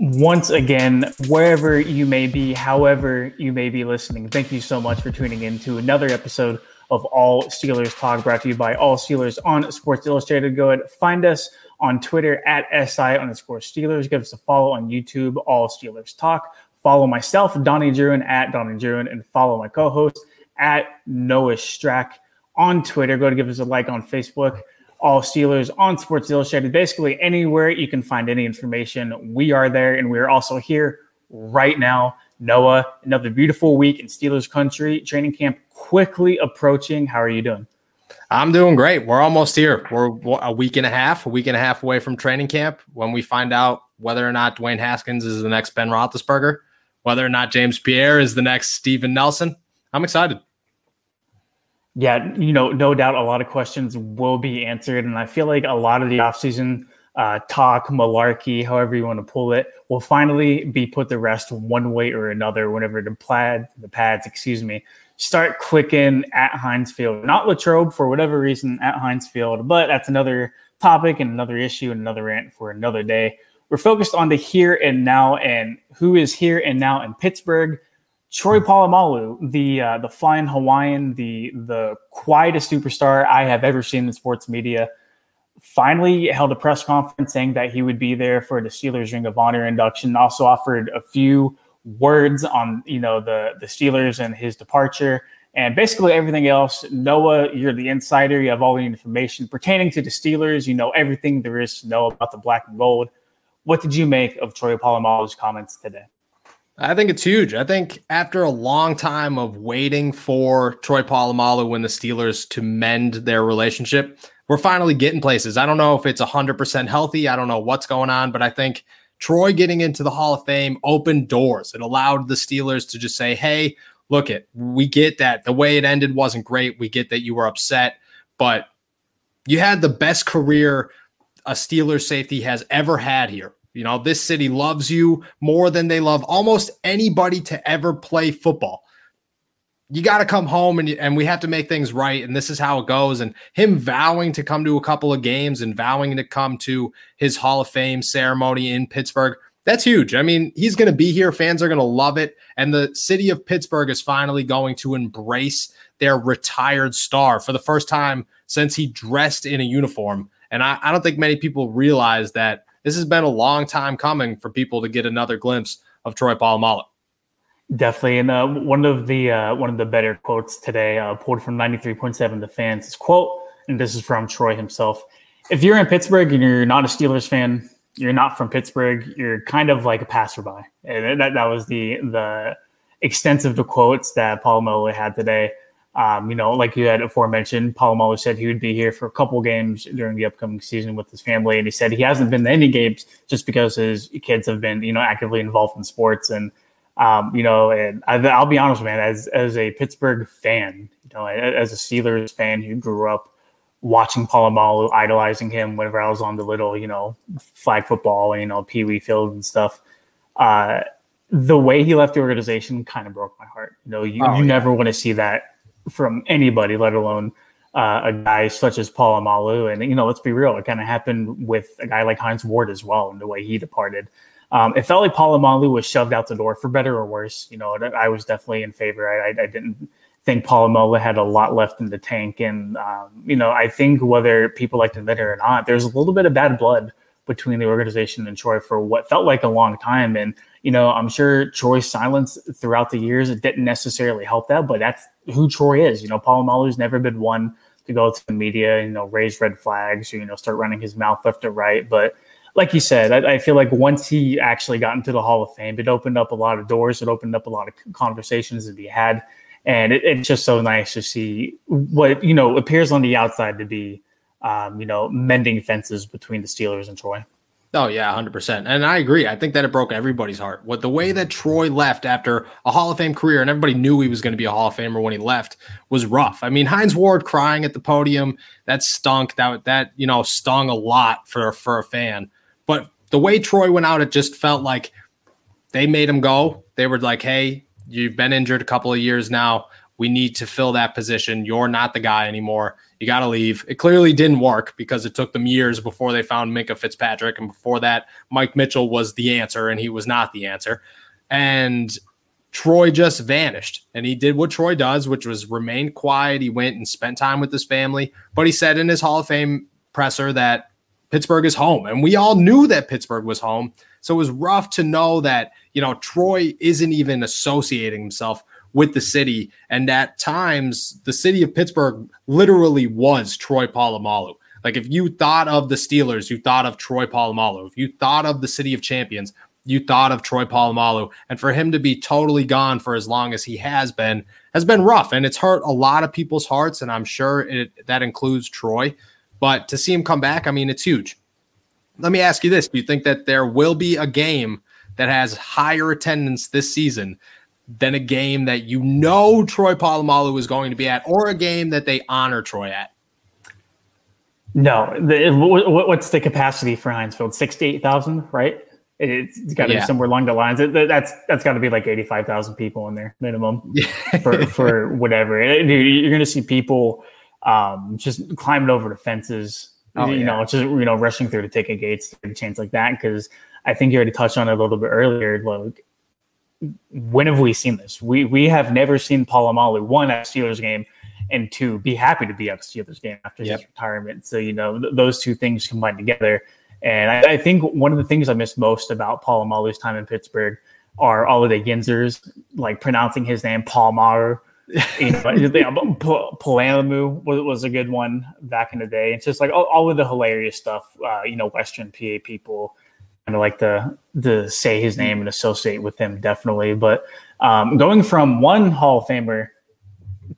Once again, wherever you may be, however you may be listening, thank you so much for tuning in to another episode of All Steelers Talk brought to you by All Steelers on Sports Illustrated. Go ahead, find us on Twitter at SI underscore Steelers. Give us a follow on YouTube, All Steelers Talk. Follow myself, Donnie Druin at Donnie Druin, and follow my co-host at Noah Strack on Twitter. Go to give us a like on Facebook all Steelers on Sports Illustrated. Basically, anywhere you can find any information, we are there. And we are also here right now. Noah, another beautiful week in Steelers country. Training camp quickly approaching. How are you doing? I'm doing great. We're almost here. We're a week and a half, a week and a half away from training camp when we find out whether or not Dwayne Haskins is the next Ben Roethlisberger, whether or not James Pierre is the next Steven Nelson. I'm excited. Yeah, you know, no doubt a lot of questions will be answered. And I feel like a lot of the offseason uh, talk, malarkey, however you want to pull it, will finally be put to rest one way or another whenever the plaid, the pads, excuse me, start clicking at Heinz Field. Not Latrobe for whatever reason at Heinz Field, but that's another topic and another issue and another rant for another day. We're focused on the here and now and who is here and now in Pittsburgh. Troy Polamalu, the uh, the flying Hawaiian, the the quietest superstar I have ever seen in sports media, finally held a press conference saying that he would be there for the Steelers Ring of Honor induction. Also offered a few words on you know the the Steelers and his departure, and basically everything else. Noah, you're the insider. You have all the information pertaining to the Steelers. You know everything there is to know about the black and gold. What did you make of Troy Polamalu's comments today? I think it's huge. I think after a long time of waiting for Troy Polamalu and the Steelers to mend their relationship, we're finally getting places. I don't know if it's 100% healthy. I don't know what's going on, but I think Troy getting into the Hall of Fame opened doors. It allowed the Steelers to just say, hey, look it, we get that the way it ended wasn't great. We get that you were upset, but you had the best career a Steelers safety has ever had here. You know, this city loves you more than they love almost anybody to ever play football. You got to come home and, and we have to make things right. And this is how it goes. And him vowing to come to a couple of games and vowing to come to his Hall of Fame ceremony in Pittsburgh, that's huge. I mean, he's going to be here. Fans are going to love it. And the city of Pittsburgh is finally going to embrace their retired star for the first time since he dressed in a uniform. And I, I don't think many people realize that this has been a long time coming for people to get another glimpse of Troy Polamalu. Definitely, and uh, one of the uh, one of the better quotes today, uh, pulled from ninety three point seven, the fans. Is quote, and this is from Troy himself. If you're in Pittsburgh and you're not a Steelers fan, you're not from Pittsburgh. You're kind of like a passerby, and that that was the the extensive the quotes that Polamalu had today. Um, you know, like you had aforementioned, Polamalu said he would be here for a couple games during the upcoming season with his family, and he said he hasn't been to any games just because his kids have been, you know, actively involved in sports. And um, you know, and I, will be honest, man, as as a Pittsburgh fan, you know, as a Steelers fan who grew up watching Polamalu, idolizing him whenever I was on the little, you know, flag football, you know, Pee Wee field and stuff. Uh, the way he left the organization kind of broke my heart. You know, you, oh, you yeah. never want to see that from anybody, let alone uh, a guy such as Polamalu. And, you know, let's be real, it kind of happened with a guy like Hines Ward as well, and the way he departed. Um, it felt like Polamalu was shoved out the door for better or worse. You know, I was definitely in favor. I, I, I didn't think Polamalu had a lot left in the tank. And, um, you know, I think whether people like to admit it or not, there's a little bit of bad blood between the organization and Troy for what felt like a long time. And you know, I'm sure Troy's silence throughout the years didn't necessarily help that, but that's who Troy is. You know, Polamalu's never been one to go to the media, you know, raise red flags or you know start running his mouth left or right. But like you said, I, I, feel like once he actually got into the Hall of Fame, it opened up a lot of doors. It opened up a lot of conversations to be had, and it, it's just so nice to see what you know appears on the outside to be um, you know, mending fences between the Steelers and Troy. Oh yeah, hundred percent, and I agree. I think that it broke everybody's heart. What the way that Troy left after a Hall of Fame career, and everybody knew he was going to be a Hall of Famer when he left, was rough. I mean, Hines Ward crying at the podium that stunk. That that you know stung a lot for for a fan. But the way Troy went out, it just felt like they made him go. They were like, "Hey, you've been injured a couple of years now. We need to fill that position. You're not the guy anymore." You got to leave. It clearly didn't work because it took them years before they found Minkah Fitzpatrick. And before that, Mike Mitchell was the answer and he was not the answer. And Troy just vanished. And he did what Troy does, which was remain quiet. He went and spent time with his family. But he said in his Hall of Fame presser that Pittsburgh is home. And we all knew that Pittsburgh was home. So it was rough to know that, you know, Troy isn't even associating himself with the city. And at times, the city of Pittsburgh literally was Troy Polamalu. Like if you thought of the Steelers, you thought of Troy Polamalu. If you thought of the city of champions, you thought of Troy Polamalu. And for him to be totally gone for as long as he has been has been rough. And it's hurt a lot of people's hearts. And I'm sure it, that includes Troy. But to see him come back, I mean, it's huge. Let me ask you this Do you think that there will be a game that has higher attendance this season than a game that you know Troy Polamalu is going to be at, or a game that they honor Troy at? No. The, what's the capacity for Heinz Field? Sixty-eight thousand, right? It's got to yeah. be somewhere along the lines. That's that's got to be like eighty-five thousand people in there minimum for for whatever. You're going to see people um, just climbing over the fences. Oh, you yeah. know, just you know, rushing through the ticket gates, to a chance like that. Because I think you already touched on it a little bit earlier. Like when have we seen this? We we have never seen Polamalu one at Steelers game and two be happy to be at the Steelers game after yep. his retirement. So you know th- those two things combined together. And I, I, think one of the things I miss most about Polamalu's time in Pittsburgh are all of the Yinzers like pronouncing his name Palmar. you know, Polamalu was, was a good one back in the day. It's just like all, all of the hilarious stuff. Uh, you know, Western PA people kind of like to to say his name and associate with him definitely. But um, going from one Hall of Famer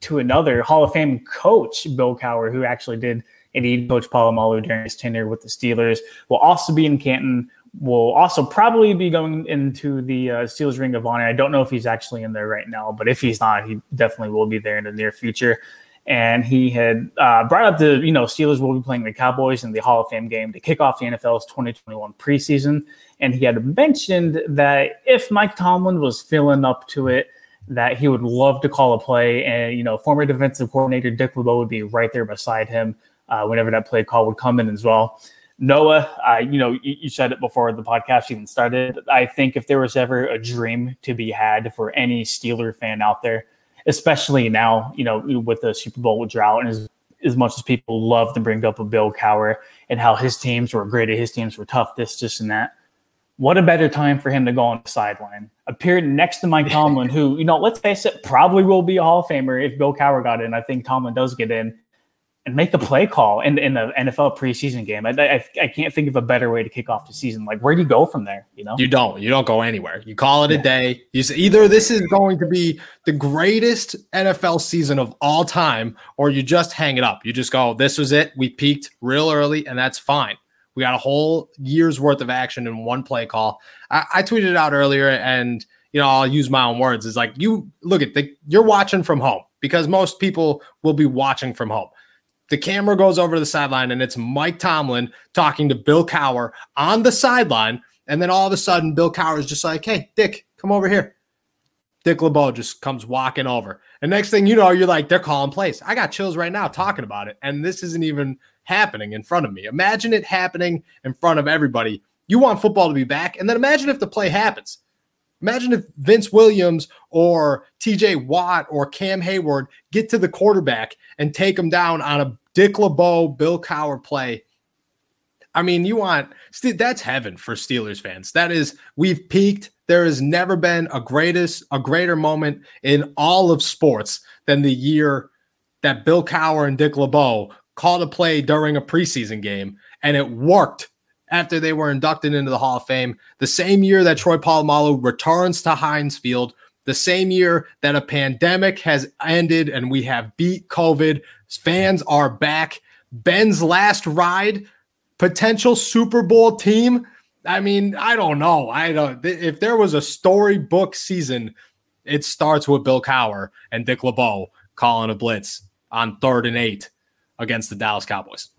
to another Hall of Fame coach, Bill Cowher, who actually did indeed coach Polamalu during his tenure with the Steelers, will also be in Canton. Will also probably be going into the uh, Steelers Ring of Honor. I don't know if he's actually in there right now, but if he's not, he definitely will be there in the near future and he had uh, brought up the you know Steelers will be playing the Cowboys in the Hall of Fame game to kick off the NFL's 2021 preseason, and he had mentioned that if Mike Tomlin was feeling up to it, that he would love to call a play, and you know former defensive coordinator Dick LeBeau would be right there beside him uh, whenever that play call would come in as well. Noah, uh, you know, you, you, said it before the podcast even started. I think if there was ever a dream to be had for any Steeler fan out there, especially now, you know, with the Super Bowl drought and as, as much as people love to bring up a Bill Cowher and how his teams were great, his teams were tough, this, this, and that. What a better time for him to go on the sideline, appear next to Mike Tomlin, who, you know, let's face it, probably will be a Hall of Famer if Bill Cowher got in. I think Tomlin does get in and make a play call in, in the NFL preseason game. I, I, I, can't think of a better way to kick off the season. Like, where do you go from there? You know, you don't. You don't go anywhere. You call it a day. You say either this is going to be the greatest NFL season of all time, or you just hang it up. You just go, this was it. We peaked real early, and that's fine. We got a whole year's worth of action in one play call. I, I tweeted it out earlier, and you know, I'll use my own words. It's like you look at the you're watching from home because most people will be watching from home the camera goes over to the sideline and it's Mike Tomlin talking to Bill Cowher on the sideline. And then all of a sudden, Bill Cowher is just like, hey, Dick, come over here. Dick LeBeau just comes walking over. And next thing you know, you're like, they're calling plays. I got chills right now talking about it. And this isn't even happening in front of me. Imagine it happening in front of everybody. You want football to be back. And then imagine if the play happens. Imagine if Vince Williams or TJ Watt or Cam Heyward get to the quarterback and take him down on a Dick LeBeau, Bill Cowher play. I mean, you want that's heaven for Steelers fans. That is, we've peaked. There has never been a greatest, a greater moment in all of sports than the year that Bill Cowher and Dick LeBeau called a play during a preseason game, and it worked after they were inducted into the Hall of Fame. The same year that Troy Polamalu returns to Heinz Field, the same year that a pandemic has ended and we have beat COVID. Fans are back. Ben's last ride, potential Super Bowl team. I mean, I don't know. I don't. If there was a storybook season, it starts with Bill Cowher and Dick LeBeau calling a blitz on third and eight against the Dallas Cowboys.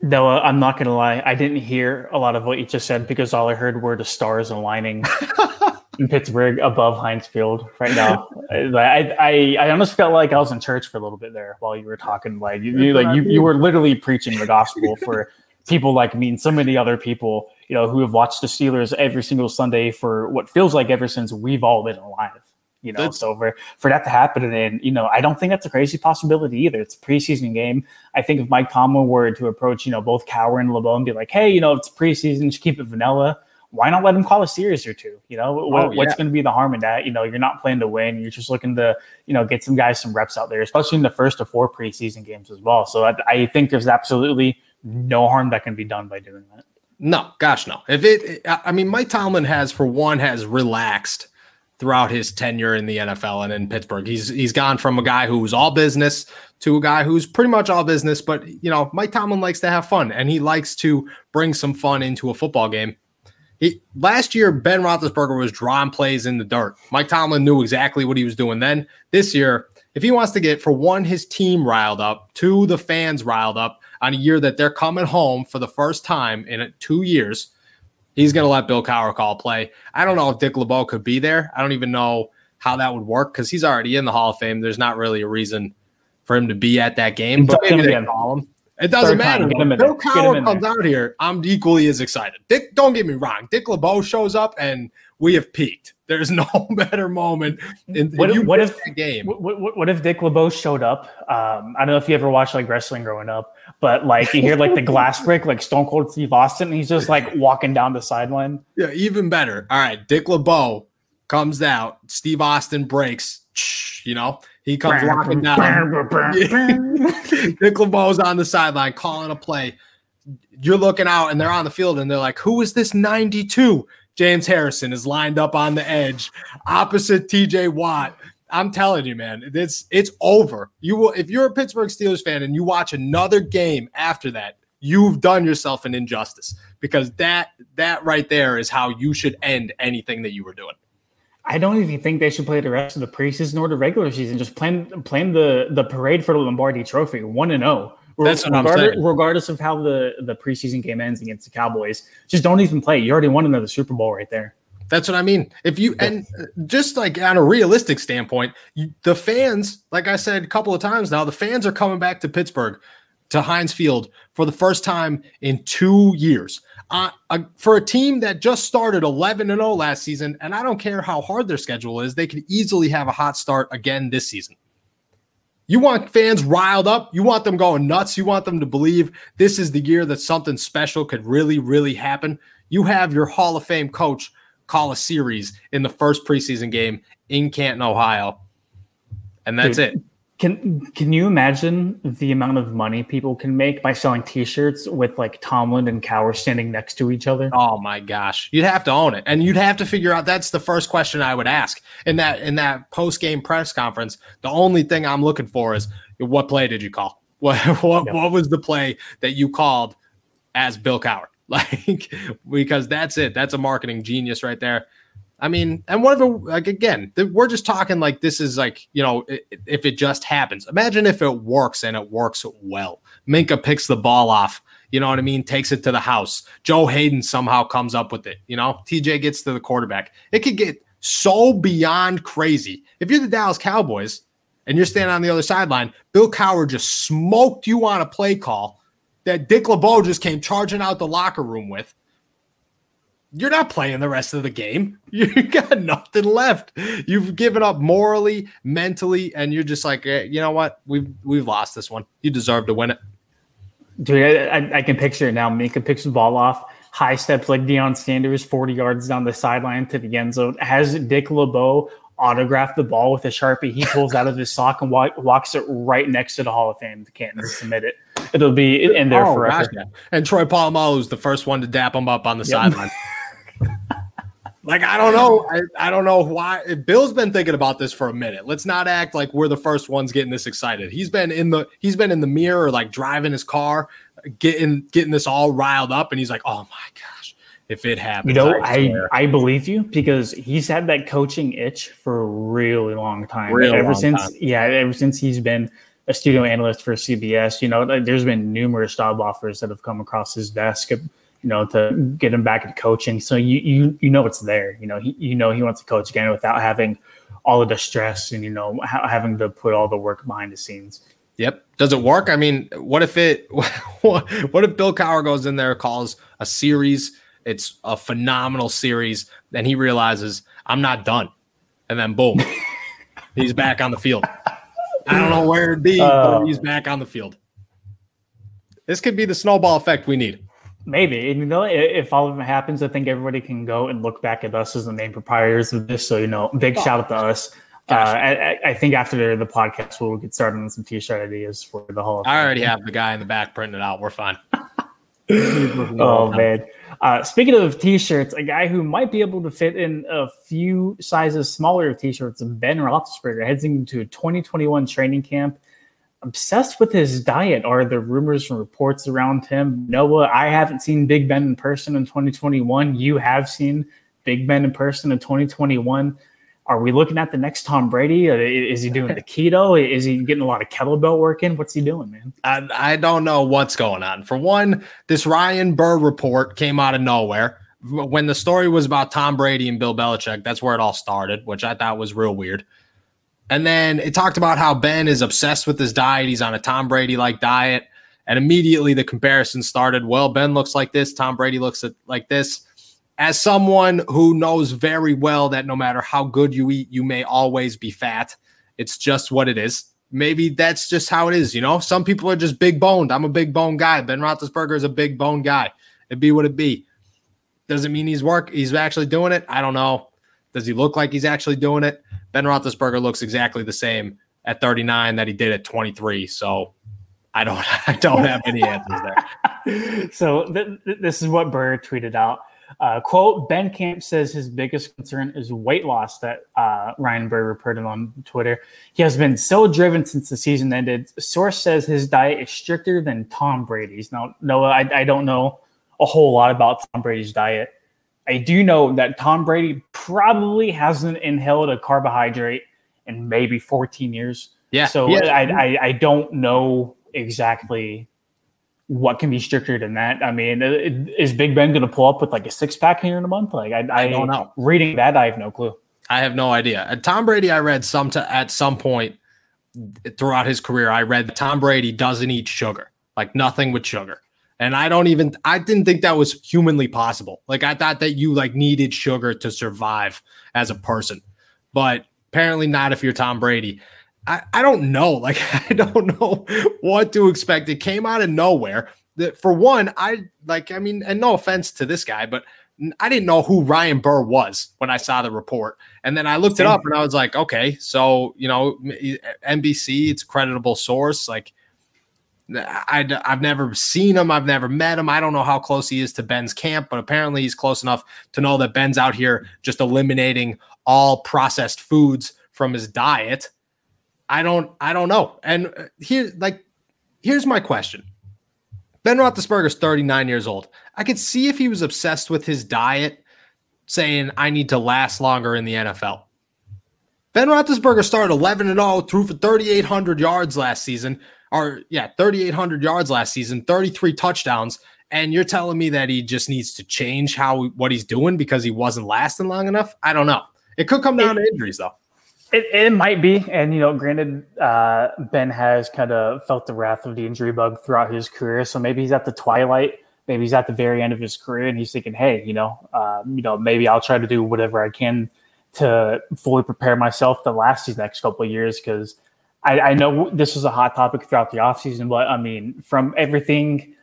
Noah, I'm not gonna lie. I didn't hear a lot of what you just said because all I heard were the stars aligning in Pittsburgh above Heinz Field right now. Uh, I, I I almost felt like I was in church for a little bit there while you were talking. Like you, you like you, you were literally preaching the gospel for people like me and so many other people, you know, who have watched the Steelers every single Sunday for what feels like ever since we've all been alive. You know, that's, so for, for that to happen, and you know, I don't think that's a crazy possibility either. It's a preseason game. I think if Mike Tomlin were to approach, you know, both Cowher and LeBeau and be like, hey, you know, it's preseason, just keep it vanilla. Why not let him call a series or two? You know, what, oh, yeah. what's going to be the harm in that? You know, you're not playing to win. You're just looking to, you know, get some guys some reps out there, especially in the first of four preseason games as well. So I, I think there's absolutely no harm that can be done by doing that. No, gosh, no. If it, I mean, Mike Tomlin has, for one, has relaxed throughout his tenure in the NFL and in Pittsburgh. He's he's gone from a guy who was all business to a guy who's pretty much all business, but you know, Mike Tomlin likes to have fun and he likes to bring some fun into a football game. He, last year, Ben Roethlisberger was drawing plays in the dirt. Mike Tomlin knew exactly what he was doing then. This year, if he wants to get, for one, his team riled up, two, the fans riled up on a year that they're coming home for the first time in two years, He's going to let Bill Cowher call play. I don't know if Dick LeBeau could be there. I don't even know how that would work because he's already in the Hall of Fame. There's not really a reason for him to be at that game. But maybe they call him. It doesn't matter. Bill Cowher comes out here. I'm equally as excited. Dick, don't get me wrong. Dick LeBeau shows up and we have peaked. There's no better moment in what, if, what if that game. What, what, what, if Dick LeBeau showed up? Um, I don't know if you ever watched like wrestling growing up, but like you hear like the glass break, like Stone Cold Steve Austin, and he's just like walking down the sideline. Yeah, even better. All right, Dick LeBeau comes out. Steve Austin breaks. You know, he comes walking down. LeBeau's on the sideline calling a play. You're looking out, and they're on the field, and they're like, "Who is this 92?" James Harrison is lined up on the edge opposite TJ Watt. I'm telling you, man, it's it's over. You will if you're a Pittsburgh Steelers fan and you watch another game after that, you've done yourself an injustice because that that right there is how you should end anything that you were doing. I don't even think they should play the rest of the preseason or the regular season. Just plan plan the the parade for the Lombardi Trophy, one and zero. Oh. That's what regardless, I'm saying. Regardless of how the, the preseason game ends against the Cowboys, just don't even play. You already won another Super Bowl right there. That's what I mean. If you and just like on a realistic standpoint, you, the fans, like I said a couple of times now, the fans are coming back to Pittsburgh to Heinz Field for the first time in two years. Uh, uh, for a team that just started 11 and 0 last season, and I don't care how hard their schedule is, they could easily have a hot start again this season. You want fans riled up. You want them going nuts. You want them to believe this is the year that something special could really, really happen. You have your Hall of Fame coach call a series in the first preseason game in Canton, Ohio. And that's Dude, it. Can can you imagine the amount of money people can make by selling T-shirts with like Tomlin and Cowher standing next to each other? Oh my gosh, you'd have to own it, and you'd have to figure out. That's the first question I would ask in that in that post game press conference. The only thing I'm looking for is what play did you call? What what yep. what was the play that you called as Bill Cowher? Like because that's it. That's a marketing genius right there. I mean, and the like again, we're just talking like this is like you know if it just happens. Imagine if it works and it works well. Minkah picks the ball off. You know what I mean? Takes it to the house. Joe Haden somehow comes up with it. You know, TJ gets to the quarterback. It could get so beyond crazy. If you're the Dallas Cowboys and you're standing on the other sideline, Bill Cowher just smoked you on a play call that Dick LeBeau just came charging out the locker room with you're not playing the rest of the game. You got nothing left. You've given up morally, mentally, and you're just like, hey, you know what? We've we've lost this one. You deserve to win it. Dude, I, I can picture it now. Minkah picks the ball off, high steps like Deion Sanders, 40 yards down the sideline to the end zone. Has Dick LeBeau autographed the ball with a sharpie he pulls out of his sock and walk, walks it right next to the Hall of Fame to submit it. It'll be in there oh, forever. And Troy Polamalu is the first one to dap him up on the yep. sideline. Like I don't know, I, I don't know why. Bill's been thinking about this for a minute. Let's not act like we're the first ones getting this excited. He's been in the he's been in the mirror, like driving his car, getting getting this all riled up, and he's like, "Oh my gosh, if it happens." You know, I I, I believe you because he's had that coaching itch for a really long time. Real ever long since, time. yeah, ever since he's been a studio analyst for CBS. You know, there's been numerous job offers that have come across his desk. You know, to get him back into coaching. So you you you know it's there. You know, he you know he wants to coach again without having all of the stress and you know ha- having to put all the work behind the scenes. Yep. Does it work? I mean, what if it what if Bill Cowher goes in there, calls a series, it's a phenomenal series, then he realizes I'm not done. And then boom, he's back on the field. I don't know where it'd be, Uh, but he's back on the field. This could be the snowball effect we need. Maybe, and you know, if all of it happens, I think everybody can go and look back at us as the main proprietors of this. So, you know, big shout out to us. Uh, I, I- I think after the podcast, we'll get started on some t-shirt ideas for the whole. I already have the guy in the back printed out. We're fine. Oh man! Uh, speaking of t-shirts, a guy who might be able to fit in a few sizes smaller of t-shirts, Ben Roethlisberger, heads into a 2021 training camp. Obsessed with his diet are the rumors and reports around him. Noah, I haven't seen Big Ben in person in 2021. You have seen Big Ben in person in 2021. Are we looking at the next Tom Brady? Uh, Is he doing the keto? Is he getting a lot of kettlebell work in? What's he doing, man? I, I don't know what's going on. For one, this Ryan Burr report came out of nowhere. When the story was about Tom Brady and Bill Belichick, that's where it all started, which I thought was real weird. And then it talked about how Ben is obsessed with his diet. He's on a Tom Brady like diet. And immediately the comparison started. Well, Ben looks like this. Tom Brady looks like this. As someone who knows very well that no matter how good you eat, you may always be fat. It's just what it is. Maybe that's just how it is. You know, some people are just big boned. I'm a big bone guy. Ben Roethlisberger is a big bone guy. It'd be what it be. Doesn't mean he's work. He's actually doing it. I don't know. Does he look like he's actually doing it? Ben Roethlisberger looks exactly the same at 39 that he did at 23. So I don't. I don't have any answers there. so th- th- this is what Burr tweeted out. Uh, quote, Ben Camp says his biggest concern is weight loss that uh, Ryan Burr reported on Twitter. He has been so driven since the season ended. Source says his diet is stricter than Tom Brady's. Now, Noah, I, I don't know a whole lot about Tom Brady's diet. I do know that Tom Brady probably hasn't inhaled a carbohydrate in maybe 14 years. Yeah. So yeah. I, I I don't know exactly what can be stricter than that. I mean, is Big Ben going to pull up with like a six pack here in a month? Like I, I, don't know. Reading that, I have no clue. I have no idea. And Tom Brady, I read some to, at some point throughout his career. I read that Tom Brady doesn't eat sugar, like nothing with sugar. And I don't even I didn't think that was humanly possible. Like I thought that you like needed sugar to survive as a person. But apparently not if you're Tom Brady. I, I don't know. Like I don't know what to expect. It came out of nowhere. That for one, I like I mean, and no offense to this guy, but I didn't know who Ryan Burr was when I saw the report. And then I looked it up and I was like, okay, so, you know, NBC, it's a creditable source. Like, I, I've never seen him. I've never met him. I don't know how close he is to Ben's camp, but apparently he's close enough to know that Ben's out here just eliminating all processed foods from his diet. I don't, I don't know. And uh, here, like, here's my question. Ben Roethlisberger's 39 years old. I could see if he was obsessed with his diet, saying, I need to last longer in the NFL. Ben Roethlisberger started 11 and 0, threw for 3,800 yards last season, or yeah, 3,800 yards last season, 33 touchdowns. And you're telling me that he just needs to change how what he's doing because he wasn't lasting long enough? I don't know. It could come down to injuries, though. It, it might be, and you know, granted, uh, Ben has kind of felt the wrath of the injury bug throughout his career, so maybe he's at the twilight, maybe he's at the very end of his career, and he's thinking, "Hey, you know, uh, you know, maybe I'll try to do whatever I can to fully prepare myself to last these next couple of years." Because I, I know this was a hot topic throughout the offseason, but I mean, from everything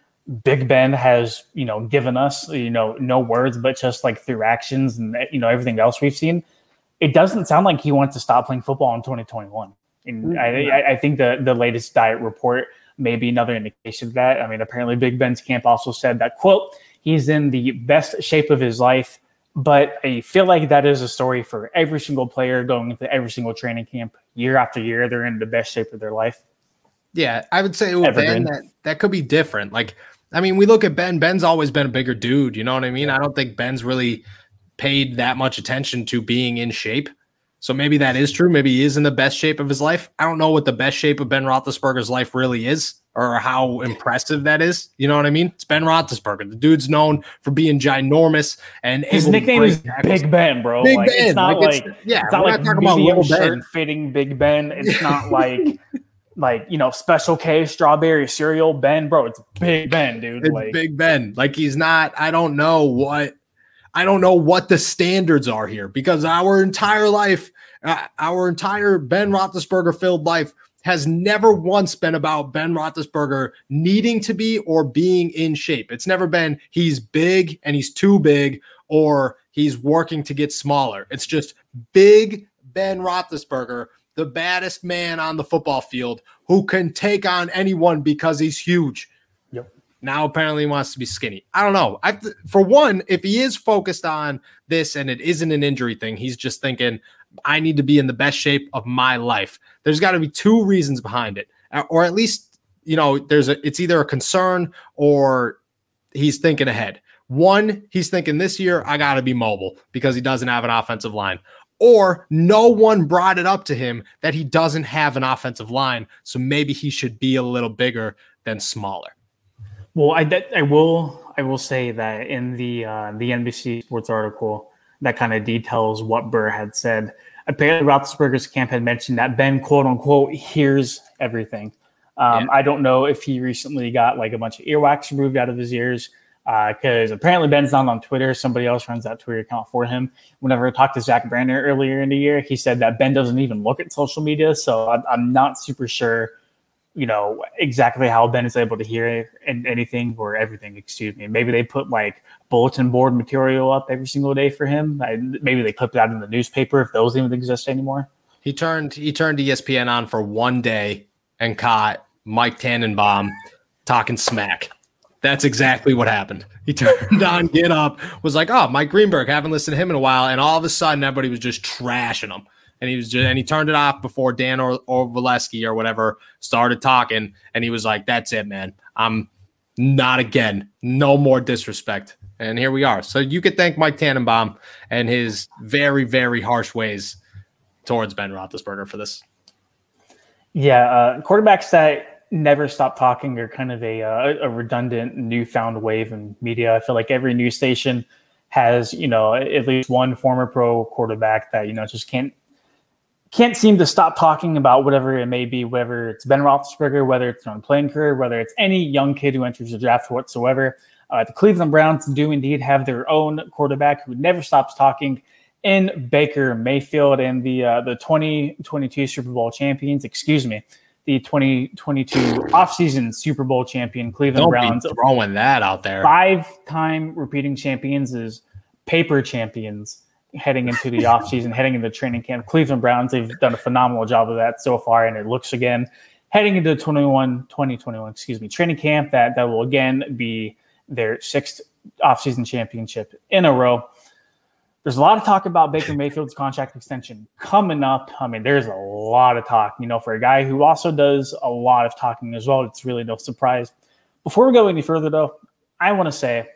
Big Ben has, you know, given us, you know, no words, but just like through actions and you know everything else we've seen it doesn't sound like he wants to stop playing football in 2021. And mm-hmm. I, I, I think the the latest diet report may be another indication of that. I mean, apparently Big Ben's camp also said that quote he's in the best shape of his life But I feel like that is a story for every single player going into every single training camp year after year. They're in the best shape of their life. Yeah, I would say with Ben that that could be different. Like, I mean, we look at Ben. Ben's always been a bigger dude. You know what I mean? I don't think Ben's really paid that much attention to being in shape. So maybe that is true. Maybe he is in the best shape of his life. I don't know what the best shape of Ben Roethlisberger's life really is or how impressive that is. You know what I mean? It's Ben Roethlisberger. The dude's known for being ginormous and his nickname is tackles. Big Ben, bro. Big like, Ben. It's not like, like it's, yeah, it's not like talking about little Ben fitting Big Ben. It's not like like you know special K strawberry cereal Ben, bro. It's Big Ben, dude. It's like Big Ben. Like he's not. I don't know what. I don't know what the standards are here because our entire life, uh, our entire Ben Roethlisberger filled life has never once been about Ben Roethlisberger needing to be or being in shape. It's never been he's big and he's too big or he's working to get smaller. It's just big Ben Roethlisberger the baddest man on the football field who can take on anyone because he's huge. Yep. Now apparently he wants to be skinny. I don't know. I for one, if he is focused on this and it isn't an injury thing, he's just thinking I need to be in the best shape of my life. There's got to be two reasons behind it, or at least you know, there's a it's either a concern or he's thinking ahead. One, he's thinking this year I got to be mobile because he doesn't have an offensive line or no one brought it up to him that he doesn't have an offensive line. So maybe he should be a little bigger than smaller. Well, I, I will I will say that in the uh, the NBC Sports article that kind of details what Burr had said. Apparently, Roethlisberger's camp had mentioned that Ben, quote unquote, hears everything. Um, yeah. I don't know if he recently got like a bunch of earwax removed out of his ears because uh, apparently Ben's not on Twitter. Somebody else runs that Twitter account for him. Whenever I talked to Zach Brandner earlier in the year, he said that Ben doesn't even look at social media. So I'm, I'm not super sure, you know, exactly how Ben is able to hear and anything or everything. Excuse me. Maybe they put like bulletin board material up every single day for him. I, maybe they clipped out in the newspaper if those even exist anymore. He turned he turned ESPN on for one day and caught Mike Tannenbaum talking smack that's exactly what happened. He turned on Get Up, was like, "Oh, Mike Greenberg, haven't listened to him in a while," and all of a sudden, everybody was just trashing him. And he was just, and he turned it off before Dan or, Valesky or whatever started talking, and he was like, "That's it, man. I'm not again. No more disrespect." And here we are. So you could thank Mike Tannenbaum and his very, very harsh ways towards Ben Roethlisberger for this. Yeah, uh, quarterbacks that never stop talking are kind of a, uh, a redundant newfound wave in media. I feel like every news station has, you know, at least one former pro quarterback that, you know, just can't can't seem to stop talking about whatever it may be, whether it's Ben Roethlisberger, whether it's on playing career, whether it's any young kid who enters the draft whatsoever. Uh, the Cleveland Browns do indeed have their own quarterback who never stops talking in Baker Mayfield and the uh, the 2022 Super Bowl champions. Excuse me, the 2022 offseason Super Bowl champion Cleveland Don't Browns. throwing that out there. Five-time repeating champions is paper champions heading into the offseason, heading into training camp. Cleveland Browns, they've done a phenomenal job of that so far, and it looks again heading into 21, 2021, excuse me, training camp that that will again be their sixth offseason championship in a row. There's a lot of talk about Baker Mayfield's contract extension coming up. I mean, there's a lot of talk, you know, for a guy who also does a lot of talking as well. It's really no surprise. Before we go any further, though, I want to say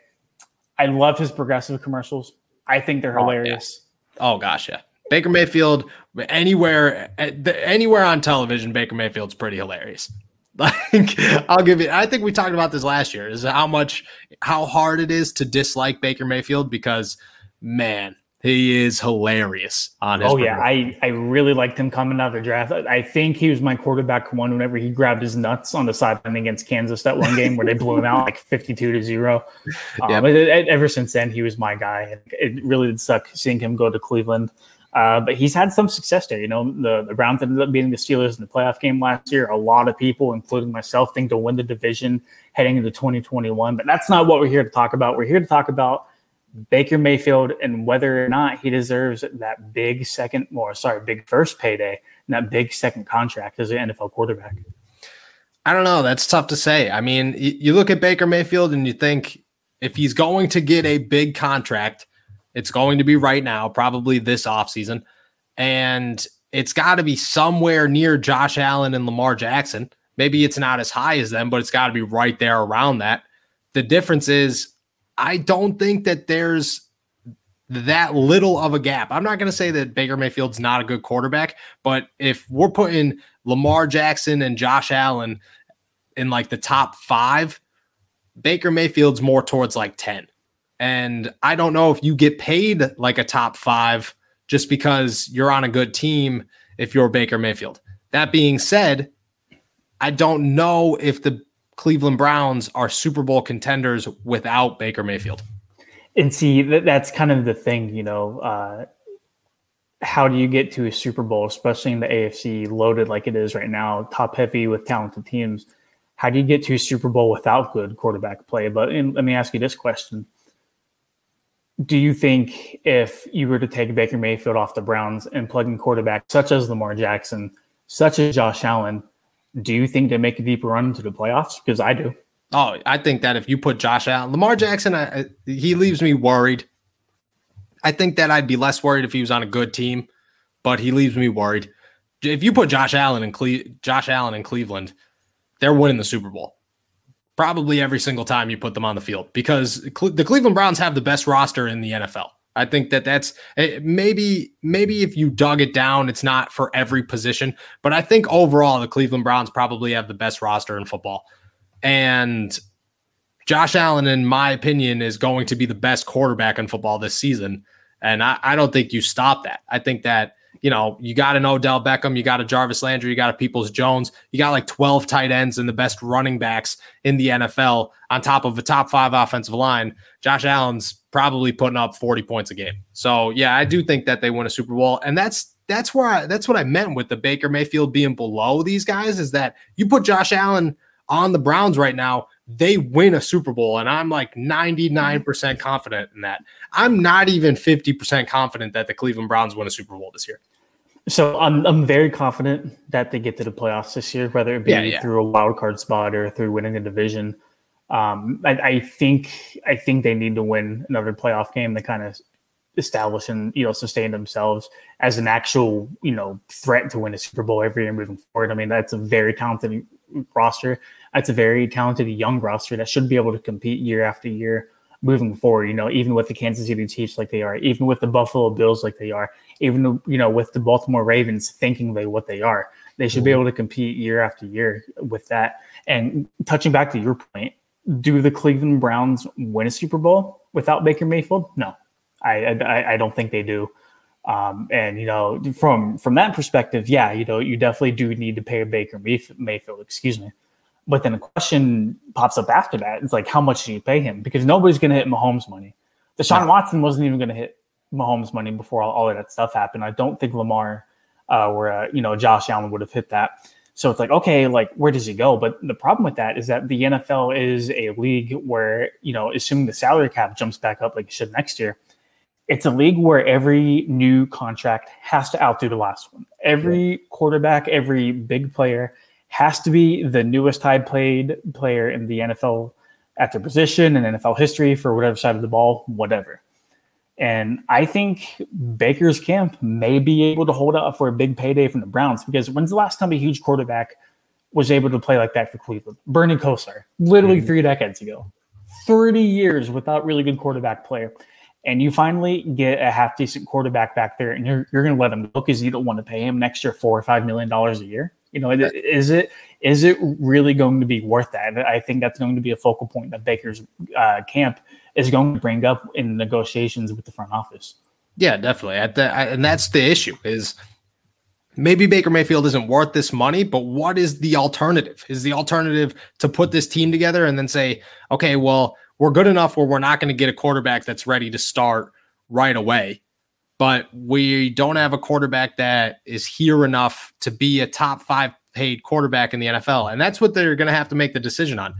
I love his progressive commercials. I think they're hilarious. Oh, yeah. oh gosh, yeah. Baker Mayfield anywhere anywhere on television, Baker Mayfield's pretty hilarious. Like I'll give you I think we talked about this last year is how much how hard it is to dislike Baker Mayfield because man, he is hilarious on his. Oh yeah, I I really liked him coming out of the draft. I think he was my quarterback one whenever he grabbed his nuts on the sideline against Kansas that one game where they blew him out like fifty-two to zero. Um, yep. it, it, ever since then, he was my guy. It really did suck seeing him go to Cleveland. Uh, but he's had some success there. You know, the, the Browns ended up beating the Steelers in the playoff game last year. A lot of people, including myself, think to win the division heading into 2021. But that's not what we're here to talk about. We're here to talk about Baker Mayfield and whether or not he deserves that big second, or sorry, big first payday and that big second contract as an NFL quarterback. I don't know. That's tough to say. I mean, you look at Baker Mayfield and you think if he's going to get a big contract, It's going to be right now, probably this offseason. And it's got to be somewhere near Josh Allen and Lamar Jackson. Maybe it's not as high as them, but it's got to be right there around that. The difference is, I don't think that there's that little of a gap. I'm not going to say that Baker Mayfield's not a good quarterback, but if we're putting Lamar Jackson and Josh Allen in like the top five, Baker Mayfield's more towards like 10. And I don't know if you get paid like a top five just because you're on a good team if you're Baker Mayfield. That being said, I don't know if the Cleveland Browns are Super Bowl contenders without Baker Mayfield. And see, that's kind of the thing, you know. Uh, how do you get to a Super Bowl, especially in the AFC, loaded like it is right now, top heavy with talented teams? How do you get to a Super Bowl without good quarterback play? But let me ask you this question do you think if you were to take Baker Mayfield off the Browns and plug in quarterbacks such as Lamar Jackson, such as Josh Allen, do you think they make a deeper run into the playoffs? Because I do. Oh, I think that if you put Josh Allen, Lamar Jackson, I, he leaves me worried. I think that I'd be less worried if he was on a good team, but he leaves me worried. If you put Josh Allen in Cle- Josh Allen in Cleveland, they're winning the Super Bowl probably every single time you put them on the field because the Cleveland Browns have the best roster in the NFL. I think that that's eh, maybe maybe if you dug it down, it's not for every position, but I think overall the Cleveland Browns probably have the best roster in football. And Josh Allen, in my opinion, is going to be the best quarterback in football this season. And I, I don't think you stop that. I think that you know, you got an Odell Beckham, you got a Jarvis Landry, you got a Peoples Jones, you got like 12 tight ends and the best running backs in the NFL on top of a top five offensive line. Josh Allen's probably putting up 40 points a game. So yeah, I do think that they win a Super Bowl. And that's that's where I that's what I meant with the Baker Mayfield being below these guys is that you put Josh Allen on the Browns right now, they win a Super Bowl. And I'm like 99% confident in that. I'm not even 50% confident that the Cleveland Browns win a Super Bowl this year. So I'm I'm very confident that they get to the playoffs this year, whether it be yeah, yeah. through a wild card spot or through winning a division. Um, I, I, think I think they need to win another playoff game to kind of establish and you know sustain themselves as an actual you know threat to win a Super Bowl every year moving forward. I mean that's a very talented roster. That's a very talented young roster that should be able to compete year after year moving forward. You know, even with the Kansas City Chiefs like they are, even with the Buffalo Bills like they are, even you know with the Baltimore Ravens thinking they what they are, they should be mm-hmm. able to compete year after year with that. And touching back to your point, do the Cleveland Browns win a Super Bowl without Baker Mayfield? No, I I, I don't think they do. Um, and you know, from from that perspective, yeah, you know, you definitely do need to pay Baker Mayfield. Excuse me. But then a question pops up after that. It's like, how much do you pay him? Because nobody's going to hit Mahomes money. Deshaun Watson wasn't even going to hit Mahomes money before all, all, of that stuff happened. I don't think Lamar uh, or uh, you know Josh Allen would have hit that. So it's like, okay, like where does he go? But the problem with that is that the NFL is a league where you know, assuming the salary cap jumps back up like it should next year, it's a league where every new contract has to outdo the last one. Every quarterback, every big player has to be the newest high played player in the NFL at their position and NFL history for whatever side of the ball, whatever. And I think Baker's camp may be able to hold out for a big payday from the Browns because when's the last time a huge quarterback was able to play like that for Cleveland? Bernie Kosar, literally mm-hmm. three decades ago. 30 years without really good quarterback player. And you finally get a half decent quarterback back there, and you're, you're going to let him go because you don't want to pay him an extra four or five million dollars a year. You know, is it is it really going to be worth that? I think that's going to be a focal point that Baker's uh, camp is going to bring up in negotiations with the front office. Yeah, definitely. The, and that's the issue is maybe Baker Mayfield isn't worth this money, but what is the alternative? Is the alternative to put this team together and then say, okay, well, we're good enough where we're not going to get a quarterback that's ready to start right away but we don't have a quarterback that is here enough to be a top five paid quarterback in the NFL. And that's what they're going to have to make the decision on.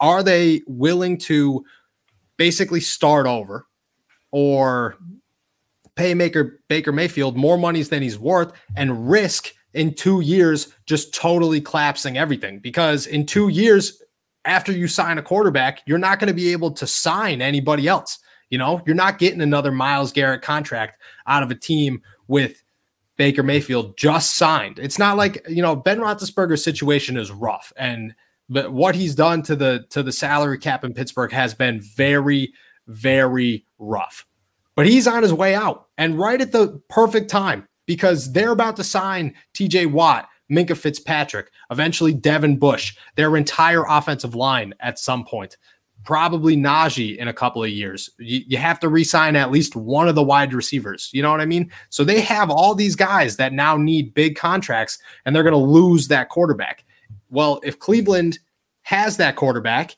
Are they willing to basically start over or pay Maker Baker Mayfield more monies than he's worth and risk in two years just totally collapsing everything? Because in two years, after you sign a quarterback, you're not going to be able to sign anybody else. You know, you're not getting another Myles Garrett contract out of a team with Baker Mayfield just signed. It's not like, you know, Ben Roethlisberger's situation is rough and but what he's done to the to the salary cap in Pittsburgh has been very very rough. But he's on his way out and right at the perfect time because they're about to sign TJ Watt, Minkah Fitzpatrick, eventually Devin Bush, their entire offensive line at some point. Probably Najee in a couple of years. You, you have to re-sign at least one of the wide receivers. You know what I mean? So they have all these guys that now need big contracts, and they're going to lose that quarterback. Well, if Cleveland has that quarterback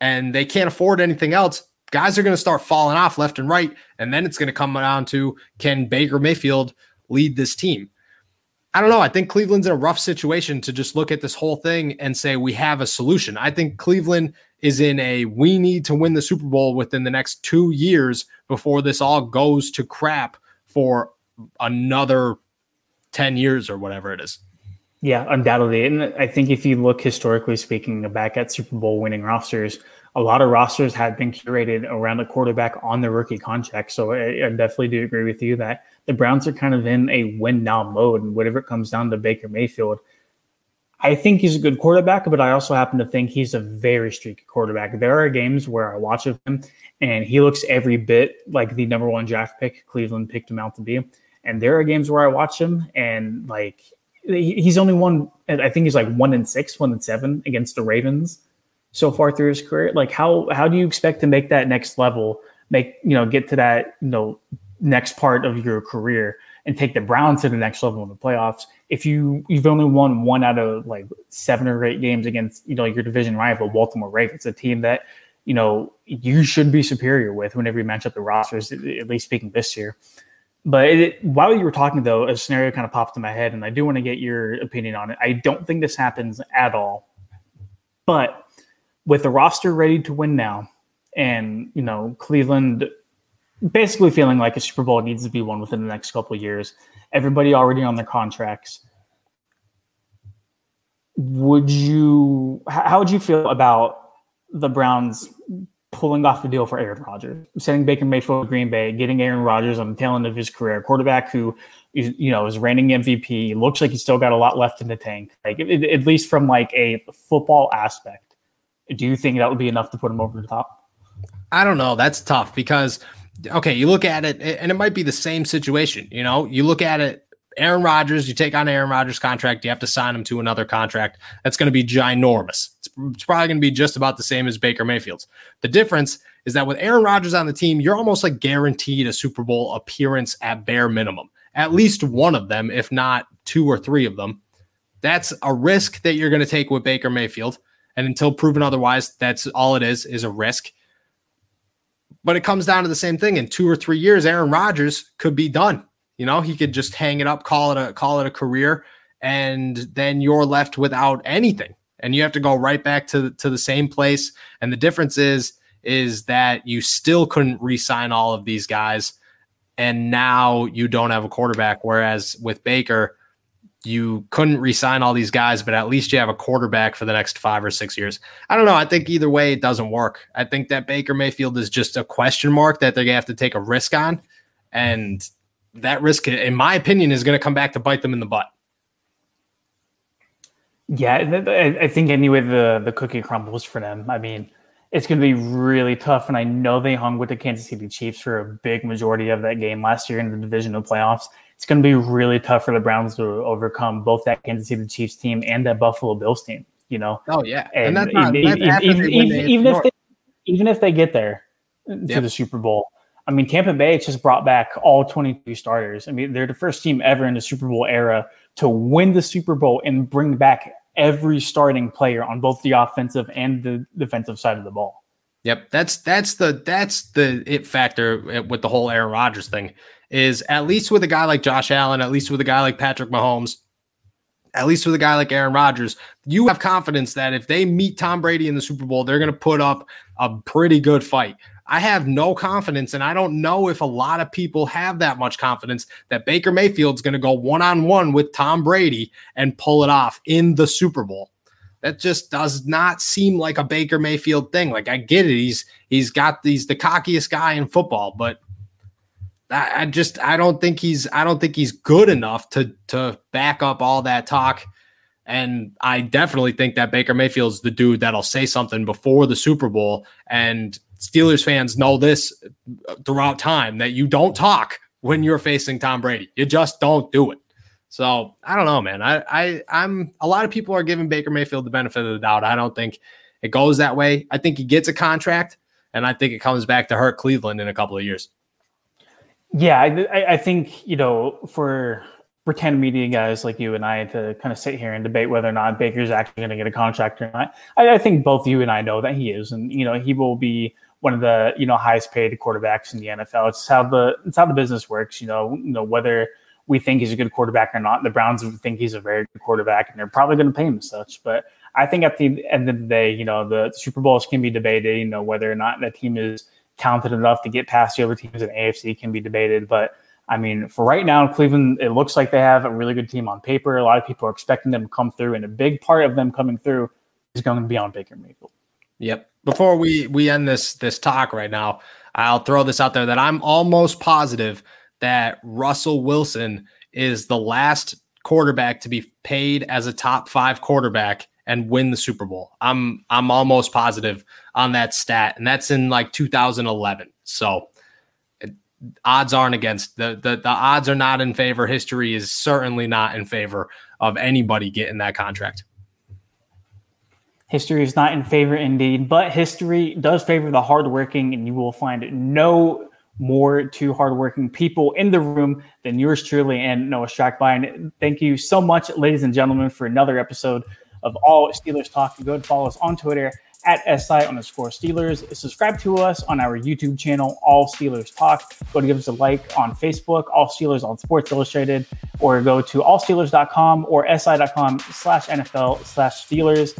and they can't afford anything else, guys are going to start falling off left and right. And then it's going to come down to can Baker Mayfield lead this team? I don't know. I think Cleveland's in a rough situation to just look at this whole thing and say we have a solution. I think Cleveland is in a we need to win the Super Bowl within the next two years before this all goes to crap for another 10 years or whatever it is. Yeah, undoubtedly. And I think if you look historically speaking back at Super Bowl winning rosters, a lot of rosters have been curated around a quarterback on the rookie contract. So I, I, definitely do agree with you that the Browns are kind of in a win now mode. And whatever it comes down to Baker Mayfield, I think he's a good quarterback, but I also happen to think he's a very streaky quarterback. There are games where I watch him and he looks every bit like the number one draft pick Cleveland picked him out to be. And there are games where I watch him and like he's only won. I think he's like one in six, one in seven against the Ravens so far through his career. Like how how do you expect to make that next level? Make you know get to that you know next part of your career and take the Browns to the next level in the playoffs if you you've only won one out of like seven or eight games against you know your division rival Baltimore Ravens, a team that you know you should be superior with whenever you match up the rosters, at least speaking this year. But it, while you were talking, though, a scenario kind of popped in my head, and I do want to get your opinion on it. I don't think this happens at all, but with the roster ready to win now, and you know Cleveland basically feeling like a Super Bowl needs to be won within the next couple years, everybody already on their contracts. Would you? How would you feel about the Browns pulling off the deal for Aaron Rodgers, sending Baker Mayfield to Green Bay, getting Aaron Rodgers on the tail end of his career, quarterback who you know is reigning MVP, looks like he's still got a lot left in the tank. Like at least from like a football aspect, do you think that would be enough to put him over the top? I don't know. That's tough because okay, you look at it, and it might be the same situation. You know, you look at it Aaron Rodgers, you take on Aaron Rodgers' contract, you have to sign him to another contract. That's going to be ginormous. It's, it's probably going to be just about the same as Baker Mayfield's. The difference is that with Aaron Rodgers on the team, you're almost like guaranteed a Super Bowl appearance at bare minimum, at least one of them, if not two or three of them. That's a risk that you're going to take with Baker Mayfield. And until proven otherwise, that's all it is, is a risk. But it comes down to the same thing. In two or three years, Aaron Rodgers could be done you know, he could just hang it up, call it a call it a career, and then you're left without anything. And you have to go right back to to the same place. And the difference is is that you still couldn't re-sign all of these guys, and now you don't have a quarterback. Whereas with Baker, you couldn't re-sign all these guys, but at least you have a quarterback for the next five or six years. I don't know. I think either way it doesn't work. I think that Baker Mayfield is just a question mark that they're gonna have to take a risk on. And that risk, in my opinion, is going to come back to bite them in the butt. Yeah, I think anyway the the cookie crumbles for them. I mean, it's going to be really tough, and I know they hung with the Kansas City Chiefs for a big majority of that game last year in the divisional playoffs. It's going to be really tough for the Browns to overcome both that Kansas City Chiefs team and that Buffalo Bills team. You know? Oh yeah, and, and that's not, even, even, even, even if they, even if they get there to yep. the Super Bowl, I mean, Tampa Bay just brought back all 22 starters. I mean, they're the first team ever in the Super Bowl era to win the Super Bowl and bring back every starting player on both the offensive and the defensive side of the ball. Yep, that's that's the that's the it factor eh, with the whole Aaron Rodgers thing is at least with a guy like Josh Allen, at least with a guy like Patrick Mahomes, at least with a guy like Aaron Rodgers, you have confidence that if they meet Tom Brady in the Super Bowl, they're going to put up a pretty good fight. I have no confidence, and I don't know if a lot of people have that much confidence that Baker Mayfield's going to go one on one with Tom Brady and pull it off in the Super Bowl. That just does not seem like a Baker Mayfield thing. Like I get it, he's he's got these the cockiest guy in football, but I, just I don't think he's I don't think he's good enough to to back up all that talk. And I definitely think that Baker Mayfield's the dude that'll say something before the Super Bowl. And Steelers fans know this throughout time that you don't talk when you're facing Tom Brady. You just don't do it. So I don't know, man. I, I I'm a lot of people are giving Baker Mayfield the benefit of the doubt. I don't think it goes that way. I think he gets a contract, and I think it comes back to hurt Cleveland in a couple of years. Yeah, I, I think you know for pretend media guys like you and I to kind of sit here and debate whether or not Baker's actually going to get a contract or not. I, I, think both you and I know that he is, and you know he will be one of the you know highest paid quarterbacks in the NFL. It's how the it's how the business works. You know, you know whether we think he's a good quarterback or not. The Browns think he's a very good quarterback, and they're probably going to pay him as such. But I think at the end of the day, you know, the Super Bowls can be debated. You know, whether or not that team is talented enough to get past the other teams in AFC can be debated. But I mean, for right now, Cleveland, it looks like they have a really good team on paper. A lot of people are expecting them to come through, and a big part of them coming through is going to be on Baker Mayfield. Yep. Before we we end this this talk right now, I'll throw this out there that I'm almost positive that Russell Wilson is the last quarterback to be paid as a top five quarterback and win the Super Bowl. I'm I'm almost positive on that stat, and that's in like 2011. So odds aren't against the, the the odds are not in favor. History is certainly not in favor of anybody getting that contract. History is not in favor indeed, but history does favor the hardworking, and you will find no more two hardworking people in the room than yours truly and Noah Strackbein. Thank you so much, ladies and gentlemen, for another episode of All Steelers Talk. Go and follow us on Twitter at SI underscore Steelers. Subscribe to us on our YouTube channel, All Steelers Talk. Go to give us a like on Facebook, All Steelers on Sports Illustrated, or go to allsteelers.com or si.com slash NFL slash Steelers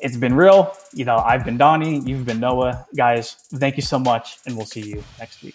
it's been real. You know, I've been Donnie, you've been Noah. Guys, thank you so much, and we'll see you next week.